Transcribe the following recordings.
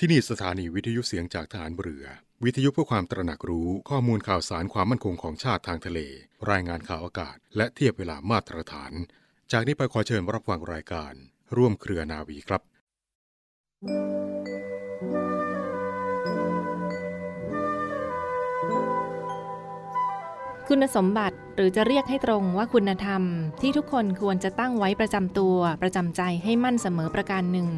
ที่นี่สถานีวิทยุเสียงจากฐานเรือ วิทยุเพื่อความตระหนักรู้ข้อมูลข่าวสารความมั่นคงของชาติทางทะเล รายงานข่าวอากาศ และเทียบเวลามาตรฐาน จากนี้ไปขอเชิญรับฟังรายการ ร่วมเครือนาวีครับ คุณสมบัติหรือจะเรียกให้ตรงว่าคุณธรรม ที่ทุกคนควรจะตั้งไว้ประจำตัว ประจำใจให้มั่นเสมอประการหนึ่ง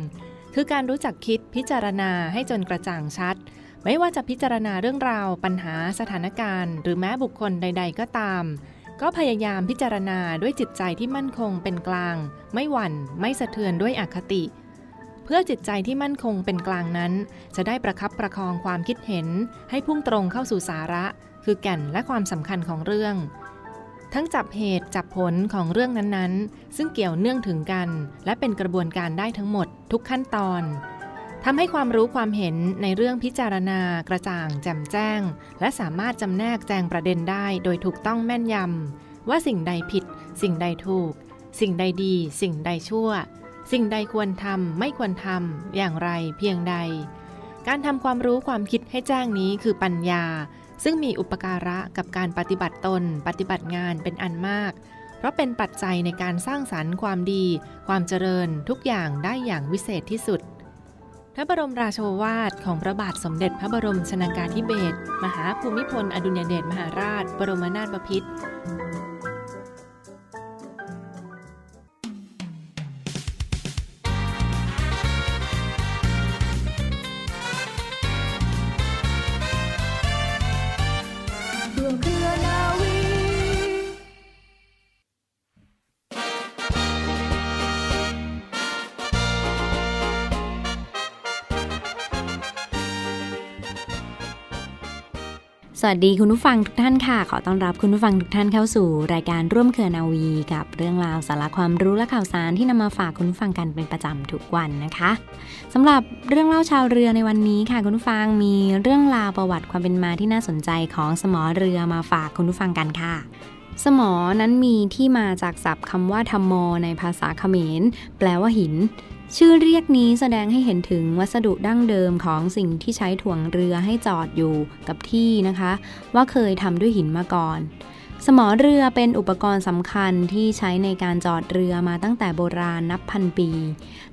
คือการรู้จักคิดพิจารณาให้จนกระจ่างชัด ไม่ว่าจะพิจารณาเรื่องราว ปัญหาสถานการณ์ หรือแม้บุคคลใด ๆ ก็ตาม ก็พยายามพิจารณาด้วยจิตใจที่มั่นคงเป็นกลาง ไม่หวั่น ไม่สะเทือนด้วยอคติ เพื่อจิตใจที่มั่นคงเป็นกลางนั้น จะได้ประคับประคองความคิดเห็น ให้พุ่งตรงเข้าสู่สาระ คือแก่นและความสำคัญของเรื่อง ทั้งจับเหตุจับผลของเรื่องนั้นๆ ซึ่งเกี่ยวเนื่องถึงกัน และเป็นกระบวนการได้ทั้งหมดทุกขั้นตอนทำให้ความรู้ความเห็นในเรื่องพิจารณากระจ่างแจ่มแจ้ง และสามารถจำแนกแจงประเด็นได้โดยถูกต้องแม่นยำว่าสิ่งใดผิด สิ่งใดถูก สิ่งใดดี สิ่งใดชั่ว สิ่งใดควรทำไม่ควรทำอย่างไรเพียงใด การทำความรู้ความคิดให้แจ้งนี้คือปัญญา ซึ่งมีอุปการะกับการปฏิบัติตน ปฏิบัติงานเป็นอันมาก เพราะเป็นปัจจัยในการสร้างสรรค์ความดี ความเจริญทุกอย่างได้อย่างวิเศษที่สุด พระบรมราโชวาทของพระบาทสมเด็จพระบรมชนากาธิเบศรมหาภูมิพล อดุลยเดชมหาราช บรมนาถบพิตร วัสดีคุณผู้ฟังทุกท่านค่ะ ขอต้อนรับคุณผู้ฟังทุกท่านเข้าสู่รายการร่วมเครือนาวี กับเรื่องราวสาระความรู้และข่าวสารที่นำมาฝากคุณผู้ฟังกันเป็นประจำทุกวันนะคะสำหรับเรื่องเล่าชาวเรือในวันนี้ค่ะคุณผู้ฟังมีเรื่องราวประวัติความเป็นมาที่น่าสนใจของสมอเรือมาฝากคุณผู้ฟังกันค่ะสมอนั้นมีที่มาจากศัพท์คำว่าธรรมอในภาษาเขมร แปลว่าหิน ชื่อเรียกนี้แสดงให้เห็นถึงวัสดุดั้งเดิมของสิ่งที่ใช้ถ่วงเรือให้จอดอยู่กับที่นะคะ ว่าเคยทำด้วยหินมาก่อน สมอเรือเป็นอุปกรณ์สำคัญที่ใช้ในการจอดเรือมาตั้งแต่โบราณนับพันปี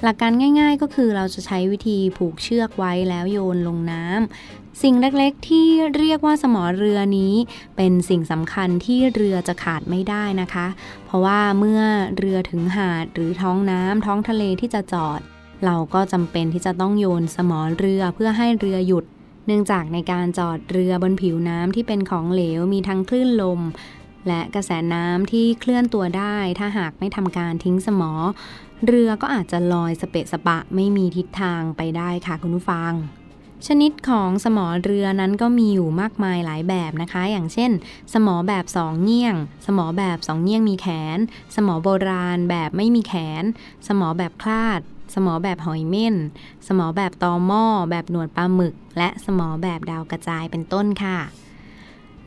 หลักการง่ายๆก็คือเราจะใช้วิธีผูกเชือกไว้แล้วโยนลงน้ำ สิ่งเล็กๆ ที่เรียกว่าสมอเรือนี้ เป็นสิ่งสำคัญที่เรือจะขาดไม่ได้นะคะ เพราะว่าเมื่อเรือถึงหาดหรือท้องน้ำท้องทะเลที่จะจอด เราก็จำเป็นที่จะต้องโยนสมอเรือเพื่อให้เรือหยุด เนื่องจากในการจอดเรือบนผิวน้ำที่เป็นของเหลวมีทั้งคลื่นลม และกระแสน้ำที่เคลื่อนตัวได้ ถ้าหากไม่ทำการทิ้งสมอ เรือก็อาจจะลอยสเปะสปะไม่มีทิศทางไปได้ค่ะคุณผู้ฟัง ชนิดของสมอเรือนั้นก็มีอยู่มากมายหลายแบบนะคะ อย่างเช่น สมอแบบสองเงี่ยง สมอแบบสองเงี่ยงมีแขน สมอโบราณแบบไม่มีแขน สมอแบบคลาด สมอแบบหอยเม่น สมอแบบตอหม้อ แบบหนวดปลาหมึก และสมอแบบดาวกระจายเป็นต้นค่ะ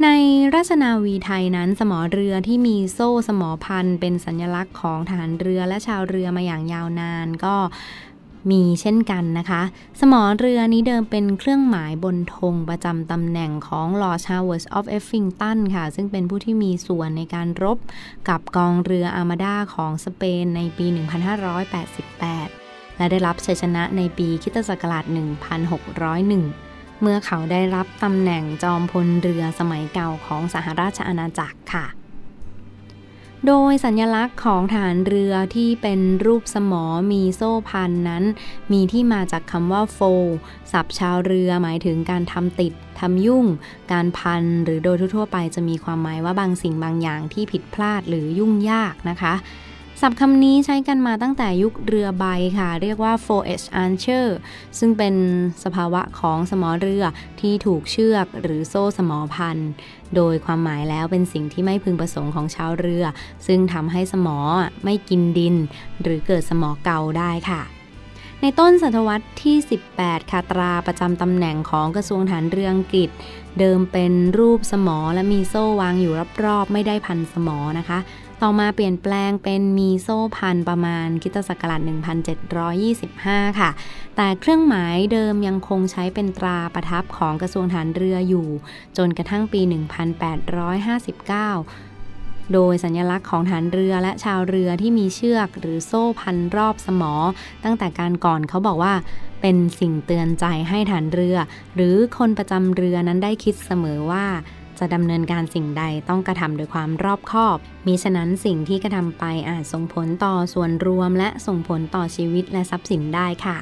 ในราชนาวีไทยนั้นสมอเรือที่มีโซ่สมอพันเป็นสัญลักษณ์ของทหารเรือและชาวเรือมาอย่างยาวนาน ก็ มีเช่นกันนะคะ สมอเรือนี้เดิมเป็นเครื่องหมายบนธงประจำตำแหน่งของ Lord Charles of Effington ค่ะ ซึ่งเป็นผู้ที่มีส่วนในการรบกับกองเรืออาร์มาดาของสเปนในปี 1588 และได้รับชัยชนะในปีคิตศักราช 1601เมื่อเขาได้รับตำแหน่งจอมพลเรือสมัยเก่าของสหราชอาณาจักรค่ะ โดยสัญลักษณ์ของฐานเรือที่เป็นรูปสมอมีโซ่พันนั้น มีที่มาจากคำว่าโฟสับชาวเรือหมายถึงการทำติดทำยุ่ง การพันหรือโดยทั่วไปจะมีความหมายว่าบางสิ่งบางอย่างที่ผิดพลาดหรือยุ่งยากนะคะ ศัพท์คำนี้ใช้กันมาตั้งแต่ยุคเรือใบค่ะ เรียกว่า four-edge archer ซึ่งเป็นสภาวะของสมอเรือที่ถูกเชือกหรือโซ่สมอพัน โดยความหมายแล้วเป็นสิ่งที่ไม่พึงประสงค์ของชาวเรือ ซึ่งทำให้สมอไม่กินดิน หรือเกิดสมอเกาได้ค่ะในต้นศตวรรษที่ 18 คาตราประจำตำแหน่งของกระทรวงฐานเรืออังกฤษ เดิมเป็นรูปสมอและมีโซ่วางอยู่รอบๆ ไม่ได้พันสมอนะคะ ต่อมาเปลี่ยนแปลงเป็นมีโซ่พันประมาณคิตศักราช1725 ค่ะ แต่เครื่องหมายเดิมยังคงใช้เป็นตราประทับของกระทรวงฐานเรืออยู่ จนกระทั่งปี 1859โดยสัญลักษณ์ของฐานเรือและชาวเรือที่มีเชือกหรือโซ่พันรอบสมอ ตั้งแต่การก่อนเขาบอกว่า เป็นสิ่งเตือนใจให้ฐานเรือ หรือคนประจำเรือนั้นได้คิดเสมอว่า จะดำเนินการสิ่งใดต้องกระทำโดยความรอบคอบ มิฉะนั้นสิ่งที่กระทำไปอาจส่งผลต่อส่วนรวม และส่งผลต่อชีวิตและทรัพย์สินได้ค่ะ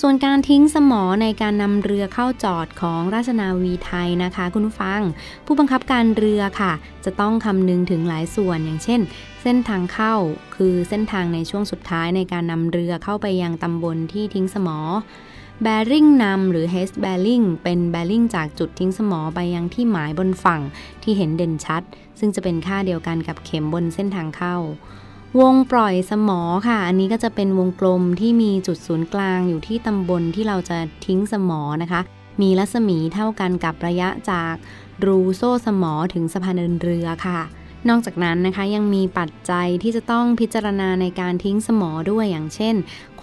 ส่วนการทิ้งสมอในการนำเรือเข้าจอดของราชนาวีไทยนะคะคุณผู้ฟัง ผู้บังคับการเรือค่ะ จะต้องคำนึงถึงหลายส่วนอย่างเช่นเส้นทางเข้าคือเส้นทางในช่วงสุดท้ายในการนำเรือเข้าไปยังตำบลที่ทิ้งสมอ แบริ่งนำหรือ h ส b บ r ริงเป็นแบริ่งจากจุดทิ้งสมอไปยังที่หมายบนฝั่งที่เห็นเด่นชัด ซึ่งจะเป็นค่าเดียวกันกับเข็มบนเส้นทางเข้า วงปล่อยสมอค่ะ อันนี้ก็จะเป็นวงกลมที่มีจุดศูนย์กลางอยู่ที่ตำบลที่เราจะทิ้งสมอนะคะ มีรัศมีเท่ากันกับระยะจากรูโซ่สมอถึงสะพานเดินเรือค่ะนอกจากนั้นนะคะยังมีปัจจัยที่จะต้องพิจารณาในการทิ้งสมอด้วยอย่างเช่น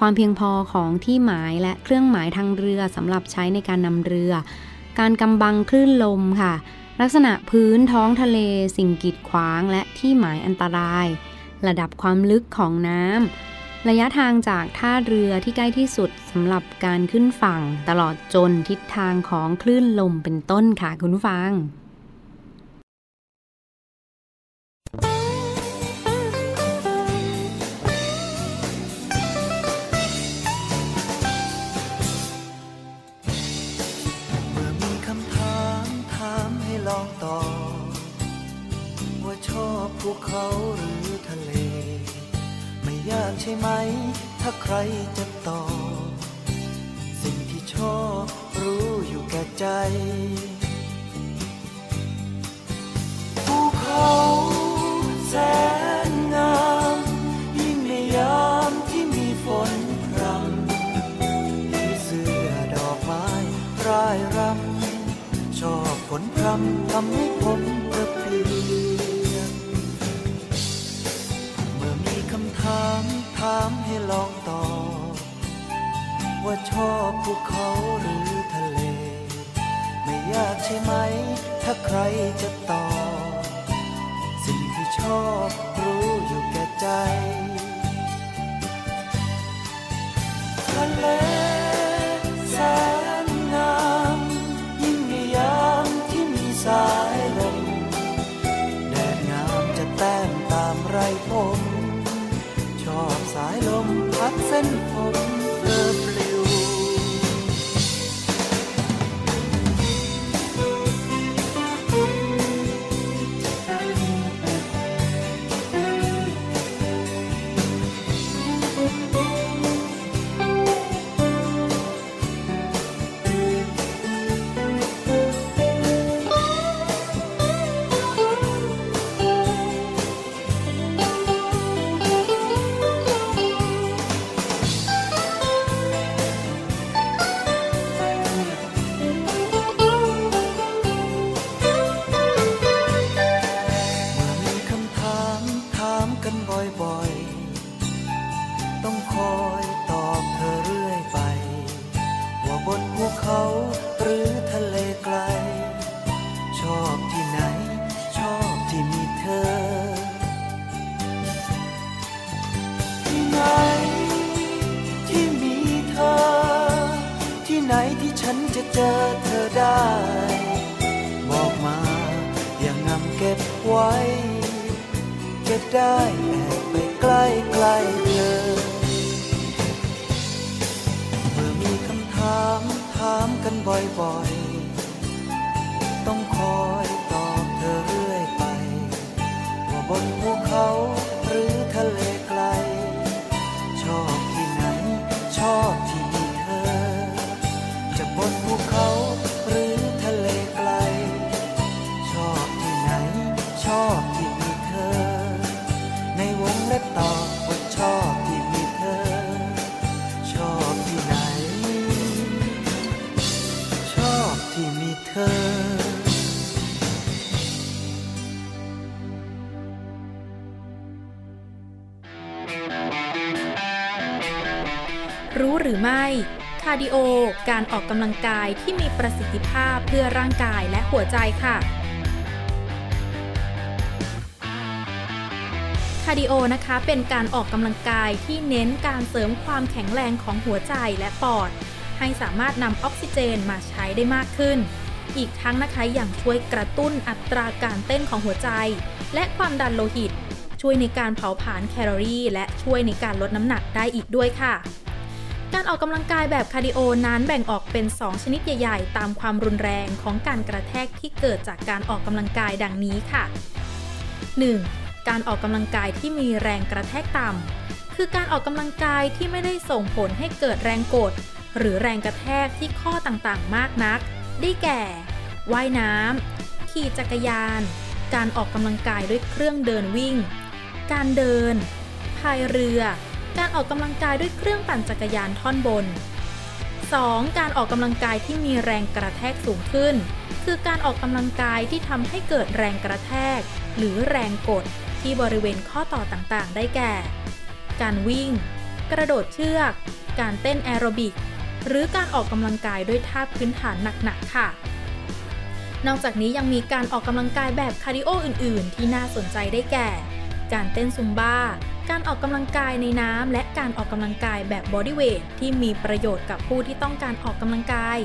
ความเพียงพอของที่หมายและเครื่องหมายทางเรือสำหรับใช้ในการนำเรือ การกำบังคลื่นลมค่ะ ลักษณะพื้นท้องทะเล สิ่งกีดขวางและที่หมายอันตราย ระดับความลึกของน้ำระยะทางจากท่าเรือที่ใกล้ที่สุดสำหรับการขึ้นฝั่ง ตลอดจนทิศทางของคลื่นลมเป็นต้นค่ะคุณผู้ฟัง เขาหรือทะเล ไม่ยากใช่ไหม ถ้าใครจะตอบสิ่งที่ชอบรู้อยู่แก่ใจภูเขาแสนงามยิ่งในยามที่มีฝนพรำที่เสื้อดอกไม้รายรำชอบฝนพรำทำให้ผม ชอบภูเขาหรือทะเล ไม่ยากใช่ไหม ถ้าใครจะตอบสิ่งที่ชอบรู้อยู่แก่ใจทะเล การออกกำลังกายที่มีประสิทธิภาพเพื่อร่างกายและหัวใจค่ะคาร์ดิโอนะคะเป็นการออกกำลังกายที่เน้นการเสริมความแข็งแรงของหัวใจและปอด ให้สามารถนำออกซิเจนมาใช้ได้มากขึ้น อีกทั้งนะคะยังช่วยกระตุ้นอัตราการเต้นของหัวใจ และความดันโลหิต ช่วยในการเผาผลาญแคลอรี่ และช่วยในการลดน้ำหนักได้อีกด้วยค่ะ การออกกำลังกายแบบคาร์ดิโอนั้นแบ่งออกเป็น 2 ชนิดใหญ่ ๆ ตามความรุนแรงของการกระแทกที่เกิดจากการออกกำลังกายดังนี้ค่ะ 1. การออกกำลังกายที่มีแรงกระแทกต่ำคือการออกกำลังกายที่ไม่ได้ส่งผลให้เกิดแรงกด หรือแรงกระแทกที่ข้อต่างๆ มากนัก ได้แก่ ว่ายน้ำขี่จักรยาน การออกกำลังกายด้วยเครื่องเดินวิ่ง การเดินพายเรือ การออกกำลังกายด้วยเครื่องปั่นจักรยานท่อนบน 2. การออกกำลังกายที่มีแรงกระแทกสูงขึ้น คือการออกกำลังกายที่ทำให้เกิดแรงกระแทก หรือแรงกดที่บริเวณข้อต่อต่างๆ ได้แก่ การวิ่ง กระโดดเชือก การเต้นแอโรบิก หรือการออกกำลังกายด้วยท่าพื้นฐานหนักๆ ค่ะ นอกจากนี้ยังมีการออกกำลังกายแบบคาร์ดิโออื่น ๆ ที่น่าสนใจได้แก่ การเต้นซุมบ้า การออกกำลังกายในน้ำและการออกกำลังกายแบบบอดี้เวทที่มีประโยชน์กับผู้ที่ต้องการออกกำลังกาย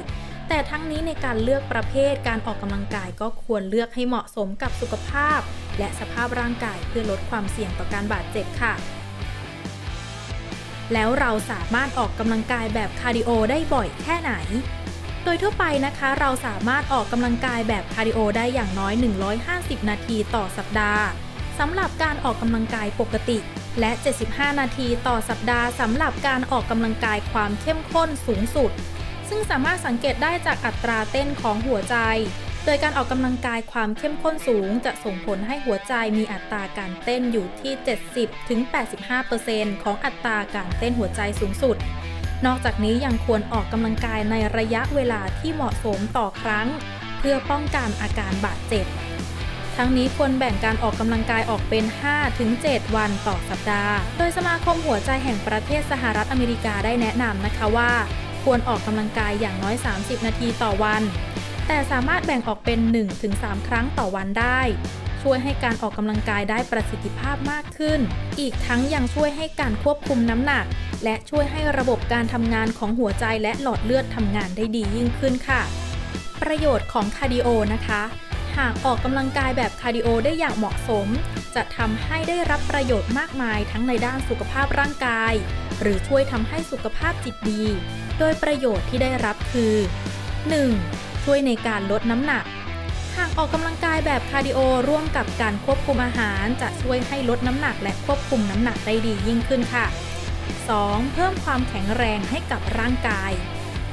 แต่ทั้งนี้ในการเลือกประเภทการออกกำลังกายก็ควรเลือกให้เหมาะสมกับสุขภาพ และสภาพร่างกายเพื่อลดความเสี่ยงต่อการบาดเจ็บค่ะ แล้วเราสามารถออกกำลังกายแบบคาร์ดิโอได้บ่อยแค่ไหนโดยทั่วไปนะคะเราสามารถออกกำลังกายแบบคาร์ดิโอได้อย่างน้อย 150 นาทีต่อสัปดาห์สำหรับการออกกำลังกายปกติ และ 75 นาทีต่อสัปดาห์สำหรับการออกกำลังกายความเข้มข้นสูงสุด ซึ่งสามารถสังเกตได้จากอัตราเต้นของหัวใจ โดยการออกกำลังกายความเข้มข้นสูง จะส่งผลให้หัวใจมีอัตราการเต้นอยู่ที่ 70-85%ของอัตราการเต้นหัวใจสูงสุด นอกจากนี้ยังควรออกกำลังกายในระยะเวลาที่เหมาะสมต่อครั้ง เพื่อป้องกันอาการบาดเจ็บ ทั้งนี้ควรแบ่งการออกกำลังกายออกเป็น 5-7 วันต่อสัปดาห์ โดยสมาคมหัวใจแห่งประเทศสหรัฐอเมริกาได้แนะนำนะคะว่า ควรออกกำลังกายอย่างน้อย 30 นาทีต่อวัน แต่สามารถแบ่งออกเป็น 1-3 ครั้งต่อวันได้ ช่วยให้การออกกำลังกายได้ประสิทธิภาพมากขึ้น อีกทั้งยังช่วยให้การควบคุมน้ำหนัก และช่วยให้ระบบการทำงานของหัวใจและหลอดเลือดทำงานได้ดียิ่งขึ้นค่ะ ประโยชน์ของคาร์ดิโอนะคะ หากออกกำลังกายแบบคาร์ดิโอได้อย่างเหมาะสม จะทำให้ได้รับประโยชน์มากมายทั้งในด้านสุขภาพร่างกาย หรือช่วยทำให้สุขภาพจิตดี โดยประโยชน์ที่ได้รับคือ 1. ช่วยในการลดน้ำหนัก หากออกกำลังกายแบบคาร์ดิโอร่วมกับการควบคุมอาหาร จะช่วยให้ลดน้ำหนักและควบคุมน้ำหนักได้ดียิ่งขึ้นค่ะ 2. เพิ่มความแข็งแรงให้กับร่างกาย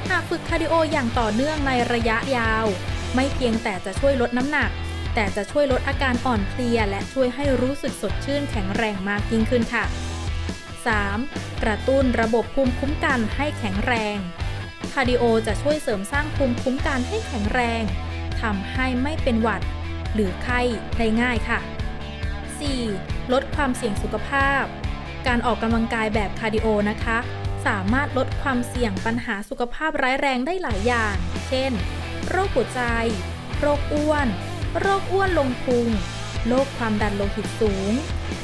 หากฝึกคาร์ดิโออย่างต่อเนื่องในระยะยาว ไม่เพียงแต่จะช่วยลดน้ำหนัก แต่จะช่วยลดอาการอ่อนเพลีย และช่วยให้รู้สึกสดชื่นแข็งแรงมากยิ่งขึ้นค่ะ 3. กระตุ้นระบบภูมิคุ้มกันให้แข็งแรงคาร์ดิโอจะช่วยเสริมสร้างภูมิคุ้มกันให้แข็งแรงทำให้ไม่เป็นหวัด หรือไข้ได้ง่ายค่ะ 4. ลดความเสี่ยงสุขภาพ การออกกำลังกายแบบคาร์ดิโอนะคะ สามารถลดความเสี่ยงปัญหาสุขภาพร้ายแรงได้หลายอย่าง เช่น โรคหัวใจ โรคอ้วน โรคอ้วนลงพุง โรคความดันโลหิตสูง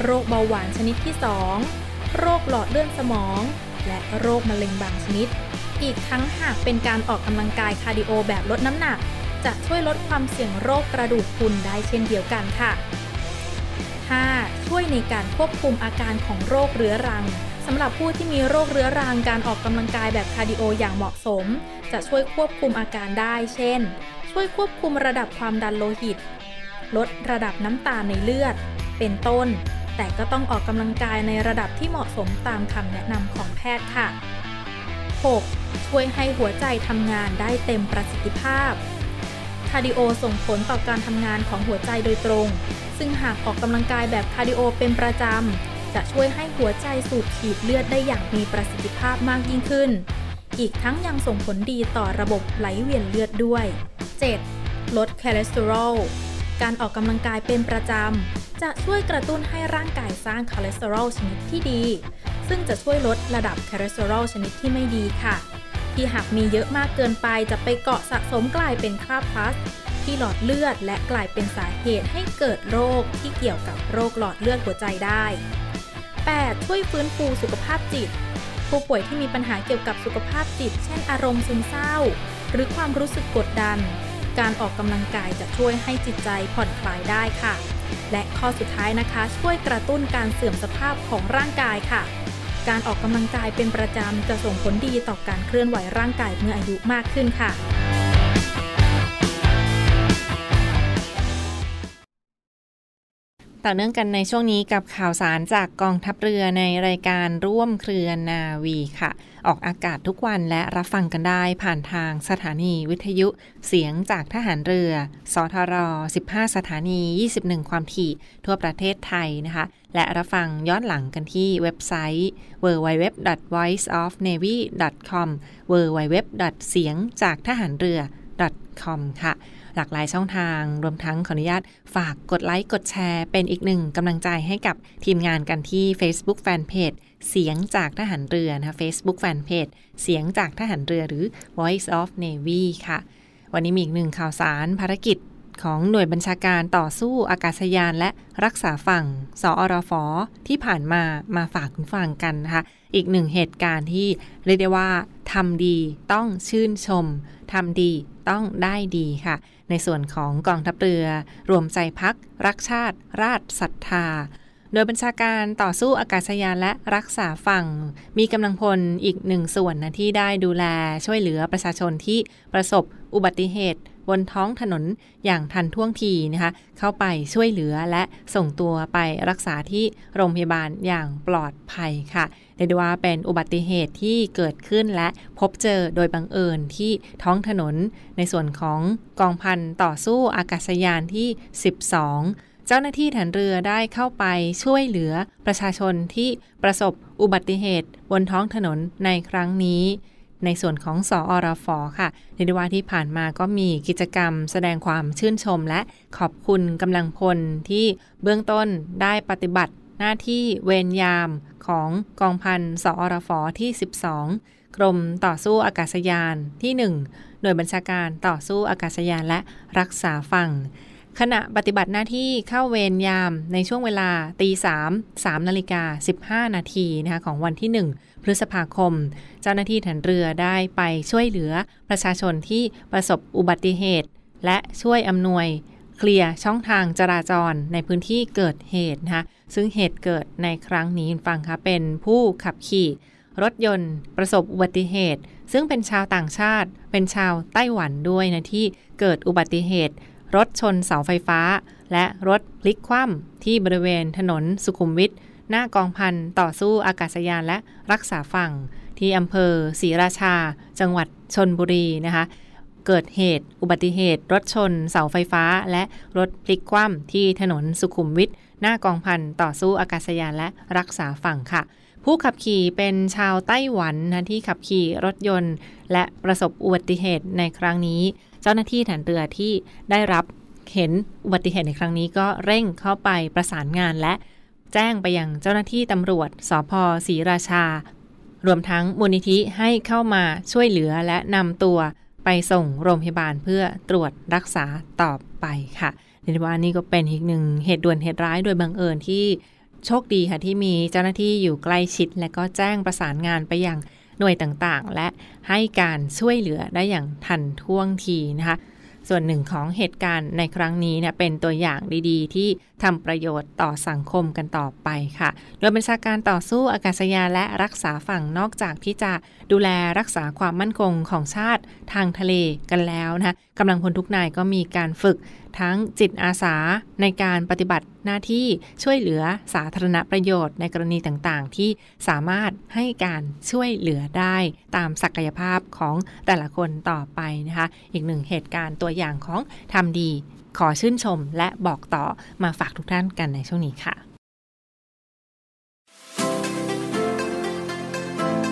โรคเบาหวานชนิดที่ 2 โรคหลอดเลือดสมอง และโรคมะเร็งบางชนิด อีกทั้งหากเป็นการออกกำลังกายคาร์ดิโอแบบลดน้ำหนัก จะช่วยลดความเสี่ยงโรคกระดูกพรุนได้เช่นเดียวกันค่ะ 5. ช่วยในการควบคุมอาการของโรคเรื้อรัง สำหรับผู้ที่มีโรคเรื้อรังการออกกำลังกายแบบคาร์ดิโออย่างเหมาะสม จะช่วยควบคุมอาการได้ เช่น ช่วยควบคุมระดับความดันโลหิต ลดระดับน้ำตาลในเลือด เป็นต้น แต่ก็ต้องออกกำลังกายในระดับที่เหมาะสมตามคำแนะนำของแพทย์ค่ะ 6. ช่วยให้หัวใจทำงานได้เต็มประสิทธิภาพ คาร์ดิโอส่งผลต่อการทำงานของหัวใจโดยตรง ซึ่งหากออกกำลังกายแบบคาร์ดิโอเป็นประจำ จะช่วยให้หัวใจสูบฉีดเลือดได้อย่างมีประสิทธิภาพมากยิ่งขึ้น อีกทั้งยังส่งผลดีต่อระบบไหลเวียนเลือดด้วย 7. ลดคอเลสเตอรอล การออกกำลังกายเป็นประจำ จะช่วยกระตุ้นให้ร่างกายสร้างคอเลสเตอรอลชนิดที่ดี ซึ่งจะช่วยลดระดับคอเลสเตอรอลชนิดที่ไม่ดีค่ะ ที่หากมีเยอะมากเกินไปจะไปเกาะสะสมกลายเป็นคราบพลาสที่หลอดเลือดและกลายเป็นสาเหตุให้เกิดโรคที่เกี่ยวกับโรคหลอดเลือดหัวใจได้ 8. ช่วยฟื้นฟูสุขภาพจิต ผู้ป่วยที่มีปัญหาเกี่ยวกับสุขภาพจิต เช่นอารมณ์ซึมเศร้า หรือความรู้สึกกดดัน การออกกำลังกายจะช่วยให้จิตใจผ่อนคลายได้ค่ะ และข้อสุดท้ายนะคะ ช่วยกระตุ้นการเสื่อมสภาพของร่างกายค่ะ การออกกำลังกายเป็นประจำจะส่งผลดีต่อการเคลื่อนไหวร่างกายเมื่ออายุมากขึ้นค่ะ ต่อเนื่องกันในช่วงนี้กับข่าวสารจากกองทัพเรือในรายการร่วมเครือนาวีค่ะ ออกอากาศทุกวันและรับฟังกันได้ผ่านทางสถานีวิทยุเสียงจากทหารเรือ สทร 15 สถานี 21 ความถี่ทั่วประเทศไทยนะคะ และรับฟังย้อนหลังกันที่เว็บไซต์ www.voiceofnavy.com www. เสียงจากทหารเรือ com ค่ะ หลากหลายช่องทาง รวมทั้งขออนุญาตฝากกดไลค์กดแชร์ เป็นอีกหนึ่งกำลังใจให้กับทีมงานกันที่ Facebook Fanpage เสียงจากทหารเรือนะคะ Facebook Fanpage เสียงจากทหารเรือหรือ Voice of Navy ค่ะ วันนี้มีอีกหนึ่งข่าวสารภารกิจ ของหน่วยบัญชาการต่อสู้อากาศยานและรักษาฝั่ง สอรฟที่ผ่านมามาฝากคุณฟังกันนะคะอีกหนึ่งเหตุการณ์ที่เรียกได้ว่าทำดีต้องชื่นชมทำดีต้องได้ดีค่ะ ในส่วนของกองทัพเรือ รวมใจพัก รักชาติ ราชศรัทธาโดยบัญชาการต่อสู้อากาศยานและรักษาฝั่ง มีกำลังพลอีกหนึ่งส่วนนะที่ได้ดูแลช่วยเหลือประชาชนที่ประสบอุบัติเหตุ บนท้องถนนอย่างทันท่วงทีนะคะ เข้าไปช่วยเหลือและส่งตัวไปรักษาที่โรงพยาบาลอย่างปลอดภัยค่ะเรียกได้ว่าเป็นอุบัติเหตุที่เกิดขึ้นและพบเจอโดยบังเอิญที่ท้องถนน ในส่วนของกองพันต่อสู้อากาศยานที่ 12เจ้าหน้าที่ฐานเรือได้เข้าไปช่วยเหลือประชาชนที่ประสบอุบัติเหตุบนท้องถนนในครั้งนี้ ในส่วนของสอรฟค่ะในดว่าที่ผ่านมาก็มีกิจกรรมแสดงความชื่นชม และขอบคุณกำลังพลที่เบื้องต้นได้ปฏิบัติหน้าที่เวรยามของกองพันสอรฟที่ 12 กรมต่อสู้อากาศยานที่ 1 หน่วยบัญชาการต่อสู้อากาศยานและรักษาฝั่งขณะปฏิบัติหน้าที่เข้าเวรยามในช่วงเวลาตีสามสามนาฬิกา15นาทีนะคะของวันที่1 พฤษภาคม เจ้าหน้าที่ฐานเรือได้ไปช่วยเหลือประชาชนที่ประสบอุบัติเหตุ และช่วยอำนวยเคลียร์ช่องทางจราจรในพื้นที่เกิดเหตุนะคะซึ่งเหตุเกิดในครั้งนี้ฟังคะเป็นผู้ขับขี่ รถยนต์ประสบอุบัติเหตุ ซึ่งเป็นชาวต่างชาติ เป็นชาวไต้หวันด้วยนะที่เกิดอุบัติเหตุ รถชนเสาไฟฟ้า และรถพลิกคว่ำที่บริเวณถนนสุขุมวิท หน้ากองพันต่อสู้อากาศยานและรักษาฝั่ง ที่อำเภอศรีราชา จังหวัดชนบุรีนะคะ เกิดเหตุอุบัติเหตุ รถชน เสาไฟฟ้า และรถพลิกคว่ำที่ถนนสุขุมวิทหน้ากองพันต่อสู้อากาศยานและรักษาฝั่งค่ะผู้ขับขี่เป็นชาวไต้หวันนะที่ขับขี่รถยนต์ และประสบอุบัติเหตุในครั้งนี้ เจ้าหน้าที่ฐานเรือที่ได้รับเห็นอุบัติเหตุในครั้งนี้ก็เร่งเข้าไปประสานงานและ แจ้งไปยังเจ้าหน้าที่ตำรวจสพศรีราชา รวมทั้งมูลนิธิให้เข้ามาช่วยเหลือและนำตัวไปส่งโรงพยาบาลเพื่อตรวจรักษาต่อไปค่ะเรียกว่านี่ก็เป็นอีกหนึ่งเหตุด่วนเหตุร้ายโดยบังเอิญที่โชคดีค่ะที่มีเจ้าหน้าที่อยู่ใกล้ชิด และก็แจ้งประสานงานไปยังหน่วยต่างๆ และให้การช่วยเหลือได้อย่างทันท่วงทีนะคะ ส่วนหนึ่งของเหตุการณ์ในครั้งนี้เนี่ยเป็นตัวอย่างดีๆ ที่ทำประโยชน์ต่อสังคมกันต่อไปค่ะ โดยบัญชาการต่อสู้อากาศยานและรักษาฝั่งนอกจากที่จะดูแลรักษาความมั่นคงของชาติทางทะเลกันแล้วนะคะกำลังพลทุกนายก็มีการฝึกทั้งจิตอาสาในการปฏิบัติหน้าที่ช่วยเหลือสาธารณประโยชน์ในกรณีต่างๆ ที่สามารถให้การช่วยเหลือได้ตามศักยภาพของแต่ละคนต่อไปนะคะ อีกหนึ่งเหตุการณ์ตัวอย่างของทำดี ขอชื่นชมและบอกต่อมาฝากทุกท่านกันในช่วงนี้ค่ะ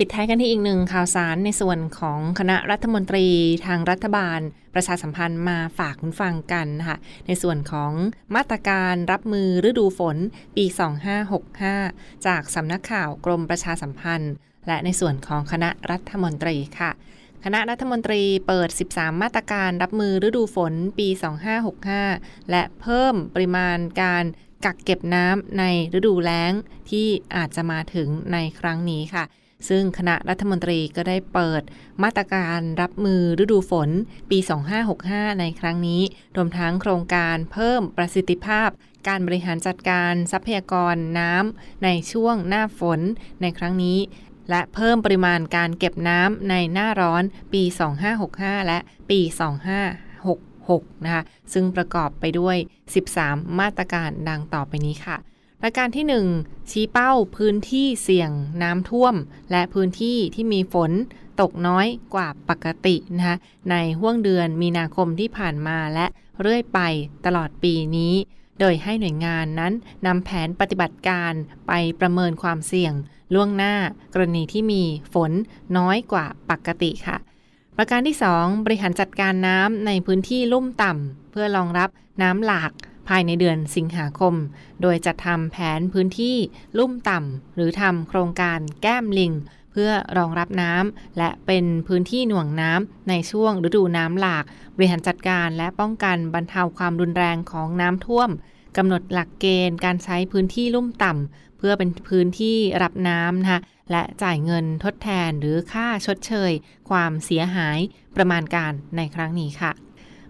ปิดท้ายกันที่อีกหนึ่งข่าวสารในส่วนของคณะรัฐมนตรีทางรัฐบาล ประชาสัมพันธ์มาฝากคุณฟังกันนะคะในส่วนของมาตรการรับมือฤดูฝนปี 2565 จากสำนักข่าวกรมประชาสัมพันธ์ และในส่วนของคณะรัฐมนตรีค่ะ คณะรัฐมนตรีเปิด 13 มาตรการรับมือฤดูฝนปี 2565 และเพิ่มปริมาณการกักเก็บน้ำในฤดูแล้งที่อาจจะมาถึงในครั้งนี้ค่ะ ซึ่งคณะรัฐมนตรีก็ได้เปิดมาตรการรับมือฤดูฝนปี 2565 ในครั้งนี้ รวมทั้งโครงการเพิ่มประสิทธิภาพ การบริหารจัดการทรัพยากรน้ำในช่วงหน้าฝนในครั้งนี้ และเพิ่มปริมาณการเก็บน้ำในหน้าร้อนปี 2565 และปี 2566 นะคะ ซึ่งประกอบไปด้วย 13 มาตรการดังต่อไปนี้ค่ะ ประการที่ 1 ชี้เป้าพื้นที่เสี่ยงน้ำท่วม และพื้นที่ที่มีฝนตกน้อยกว่าปกตินะคะในห่วงเดือนมีนาคมที่ผ่านมาและเรื่อยไปตลอดปีนี้ โดยให้หน่วยงานนั้นนำแผนปฏิบัติการไปประเมินความเสี่ยง ล่วงหน้ากรณีที่มีฝนน้อยกว่าปกติค่ะ ประการที่ 2 บริหารจัดการน้ำในพื้นที่ลุ่มต่ำเพื่อรองรับน้ำหลาก ภายในเดือนสิงหาคม โดยจะทำแผนพื้นที่ลุ่มต่ำหรือทำโครงการแก้มลิง เพื่อรองรับน้ำและเป็นพื้นที่หน่วงน้ำในช่วงฤดูน้ำหลาก บริหารจัดการและป้องกันบรรเทาความรุนแรงของน้ำท่วมกำหนดหลักเกณฑ์การใช้พื้นที่ลุ่มต่ำเพื่อเป็นพื้นที่รับน้ำนะคะและจ่ายเงินทดแทนหรือค่าชดเชย ความเสียหายประมาณการในครั้งนี้ค่ะ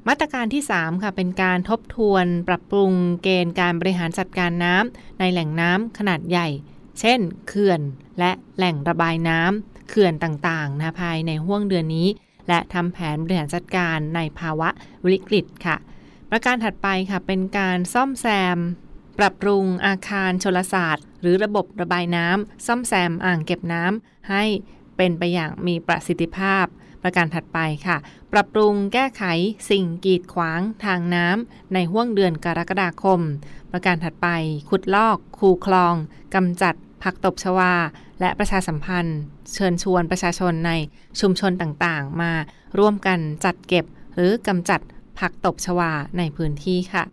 มาตรการที่ 3 ค่ะ เป็นการทบทวนปรับปรุงเกณฑ์การบริหารจัดการน้ำในแหล่งน้ำขนาดใหญ่ เช่น เขื่อนและแหล่งระบายน้ำเขื่อนต่างๆนะภายในห่วงเดือนนี้ และทำแผนบริหารจัดการในภาวะวิกฤตค่ะ ประการถัดไปค่ะ เป็นการซ่อมแซม ปรับปรุงอาคารชลศาสตร์ หรือระบบระบายน้ำซ่อมแซมอ่างเก็บน้ำให้เป็นไปอย่างมีประสิทธิภาพ ประการถัดไปค่ะ ปรับปรุงแก้ไขสิ่งกีดขวางทางน้ำในห่วงเดือนกรกฎาคม ประการถัดไปขุดลอก คูคลองกำจัดผักตบชวา และประชาสัมพันธ์ เชิญชวนประชาชนในชุมชนต่างๆ มาร่วมกันจัดเก็บ หรือกำจัดผักตบชวาในพื้นที่ค่ะ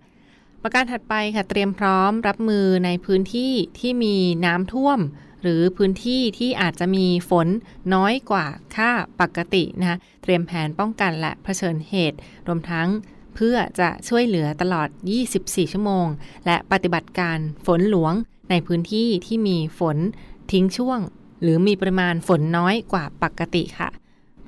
ประการถัดไปค่ะเตรียมพร้อมรับมือในพื้นที่ที่มีน้ำท่วม หรือพื้นที่ที่อาจจะมีฝนน้อยกว่าค่าปกตินะคะเตรียมแผนป้องกันและะเผชิญเหตุ รวมทั้งเพื่อจะช่วยเหลือตลอด 24 ชั่วโมง และปฏิบัติการฝนหลวงในพื้นที่ที่มีฝนทิ้งช่วง หรือมีปริมาณฝนน้อยกว่าปกติค่ะ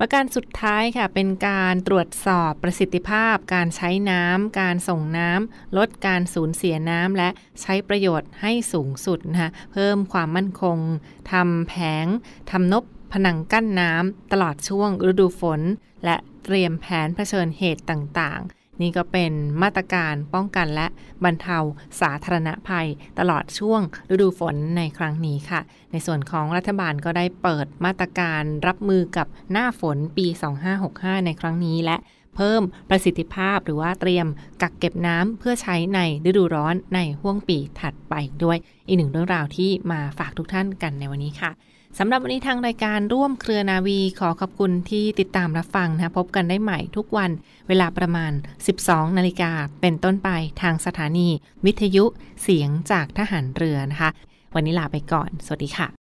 ประการสุดท้ายค่ะเป็นการตรวจสอบประสิทธิภาพ การใช้น้ำการส่งน้ำลดการสูญเสียน้ำและใช้ประโยชน์ให้สูงสุดนะคะเพิ่มความมั่นคงทำแผงทำนบผนังกั้นน้ำตลอดช่วงฤดูฝน และเตรียมแผนเผชิญเหตุต่างๆ นี่ก็เป็นมาตรการป้องกันและบรรเทาสาธารณภัย ตลอดช่วงฤดูฝนในครั้งนี้ค่ะ ในส่วนของรัฐบาลก็ได้เปิดมาตรการรับมือกับหน้าฝนปี 2565 ในครั้งนี้และเพิ่มประสิทธิภาพหรือว่าเตรียมกักเก็บน้ำเพื่อใช้ในฤดูร้อนในห่วงปีถัดไปด้วย อีกหนึ่งเรื่องราวที่มาฝากทุกท่านกันในวันนี้ค่ะ สำหรับวันนี้ทางรายการร่วมเครือนาวีขอขอบคุณที่ติดตามรับฟังนะพบกันได้ใหม่ทุกวันเวลาประมาณ 12 นาฬิกาเป็นต้นไปทางสถานี วิทยุเสียงจากทหารเรือนะคะ วันนี้ลาไปก่อน สวัสดีค่ะ